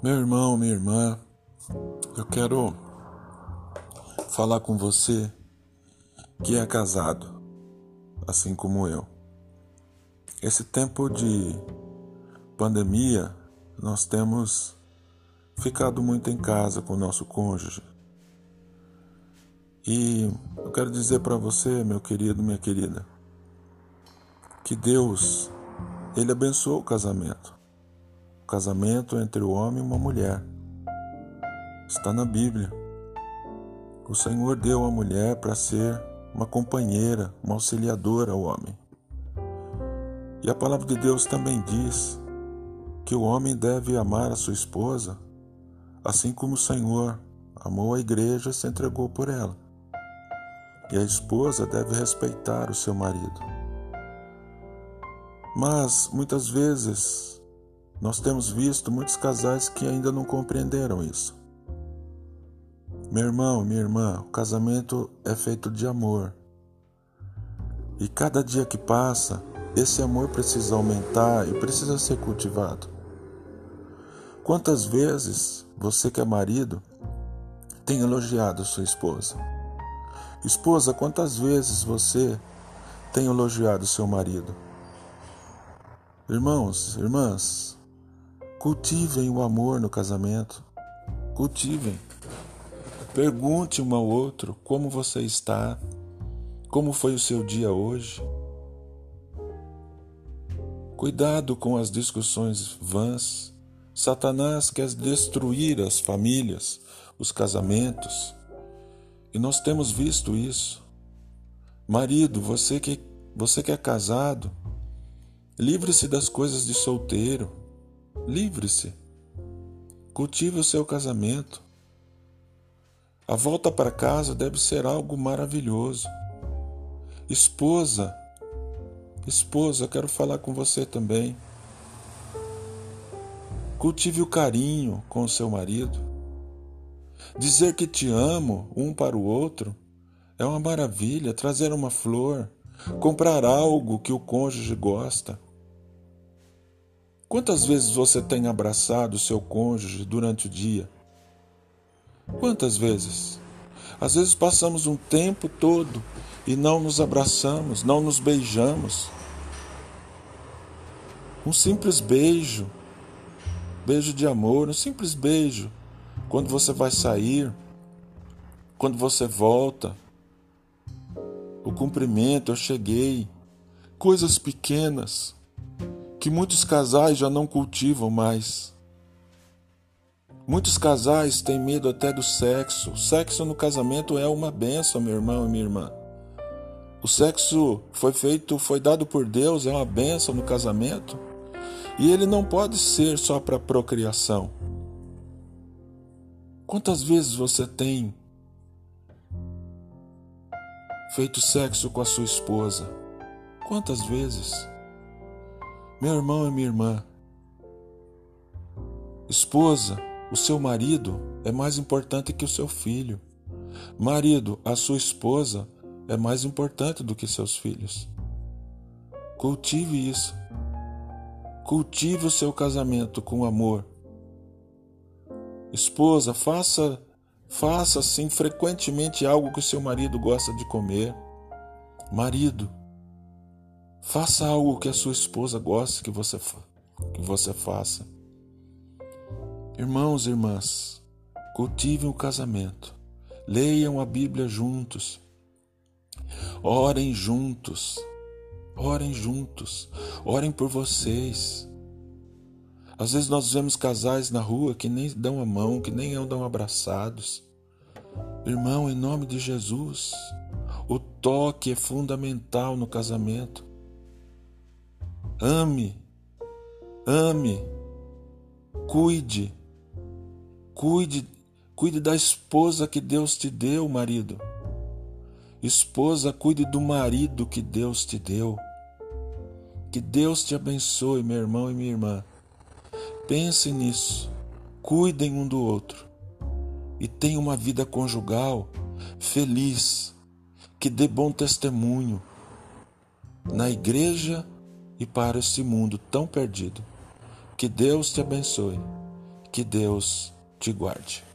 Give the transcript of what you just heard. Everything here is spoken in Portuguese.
Meu irmão, minha irmã, eu quero falar com você que é casado, assim como eu. Esse tempo de pandemia, nós temos ficado muito em casa com o nosso cônjuge. E eu quero dizer para você, meu querido, minha querida, que Deus, Ele abençoou o casamento casamento entre o homem e uma mulher. Está na Bíblia. O Senhor deu a mulher para ser uma companheira, uma auxiliadora ao homem. E a palavra de Deus também diz que o homem deve amar a sua esposa, assim como o Senhor amou a igreja e se entregou por ela. E a esposa deve respeitar o seu marido. Mas muitas vezes nós temos visto muitos casais que ainda não compreenderam isso. Meu irmão, minha irmã, o casamento é feito de amor. E cada dia que passa, esse amor precisa aumentar e precisa ser cultivado. Quantas vezes você que é marido tem elogiado sua esposa? Esposa, quantas vezes você tem elogiado seu marido? Irmãos, irmãs, Cultivem o amor no casamento. Cultivem. Pergunte um ao outro como você está, como foi o seu dia hoje. Cuidado com as discussões vãs. Satanás quer destruir as famílias, os casamentos. E nós temos visto isso. Marido, você que, você que é casado, livre-se das coisas de solteiro. Livre-se. Cultive o seu casamento. A volta para casa deve ser algo maravilhoso. Esposa, esposa, quero falar com você também. Cultive o carinho com o seu marido. Dizer que te amo um para o outro é uma maravilha. Trazer uma flor, comprar algo que o cônjuge gosta. Quantas vezes você tem abraçado seu cônjuge durante o dia? Quantas vezes? Às vezes passamos um tempo todo e não nos abraçamos, não nos beijamos. Um simples beijo, beijo de amor, um simples beijo, quando você vai sair, quando você volta, o cumprimento, eu cheguei, coisas pequenas que muitos casais já não cultivam mais. Muitos casais têm medo até do sexo. O sexo no casamento é uma benção, meu irmão e minha irmã. O sexo foi feito, foi dado por Deus, é uma benção no casamento. E ele não pode ser só para procriação. Quantas vezes você tem feito sexo com a sua esposa? Quantas vezes? Meu irmão e minha irmã, esposa, o seu marido é mais importante que o seu filho. Marido, a sua esposa é mais importante do que seus filhos. Cultive isso. Cultive o seu casamento com amor. Esposa, faça faça assim frequentemente algo que o seu marido gosta de comer. Marido, Faça algo que a sua esposa goste que você, que você faça. Irmãos e irmãs, cultivem o casamento. Leiam a Bíblia juntos. Orem juntos. Orem juntos. Orem por vocês. Às vezes nós vemos casais na rua que nem dão a mão, que nem andam abraçados. Irmão, em nome de Jesus, o toque é fundamental no casamento. Ame, ame, cuide, cuide, cuide da esposa que Deus te deu, marido. Esposa, cuide do marido que Deus te deu. Que Deus te abençoe, meu irmão e minha irmã. Pense nisso. Cuidem um do outro. E tenha uma vida conjugal feliz, que dê bom testemunho na igreja e para este mundo tão perdido. Que Deus te abençoe. Que Deus te guarde.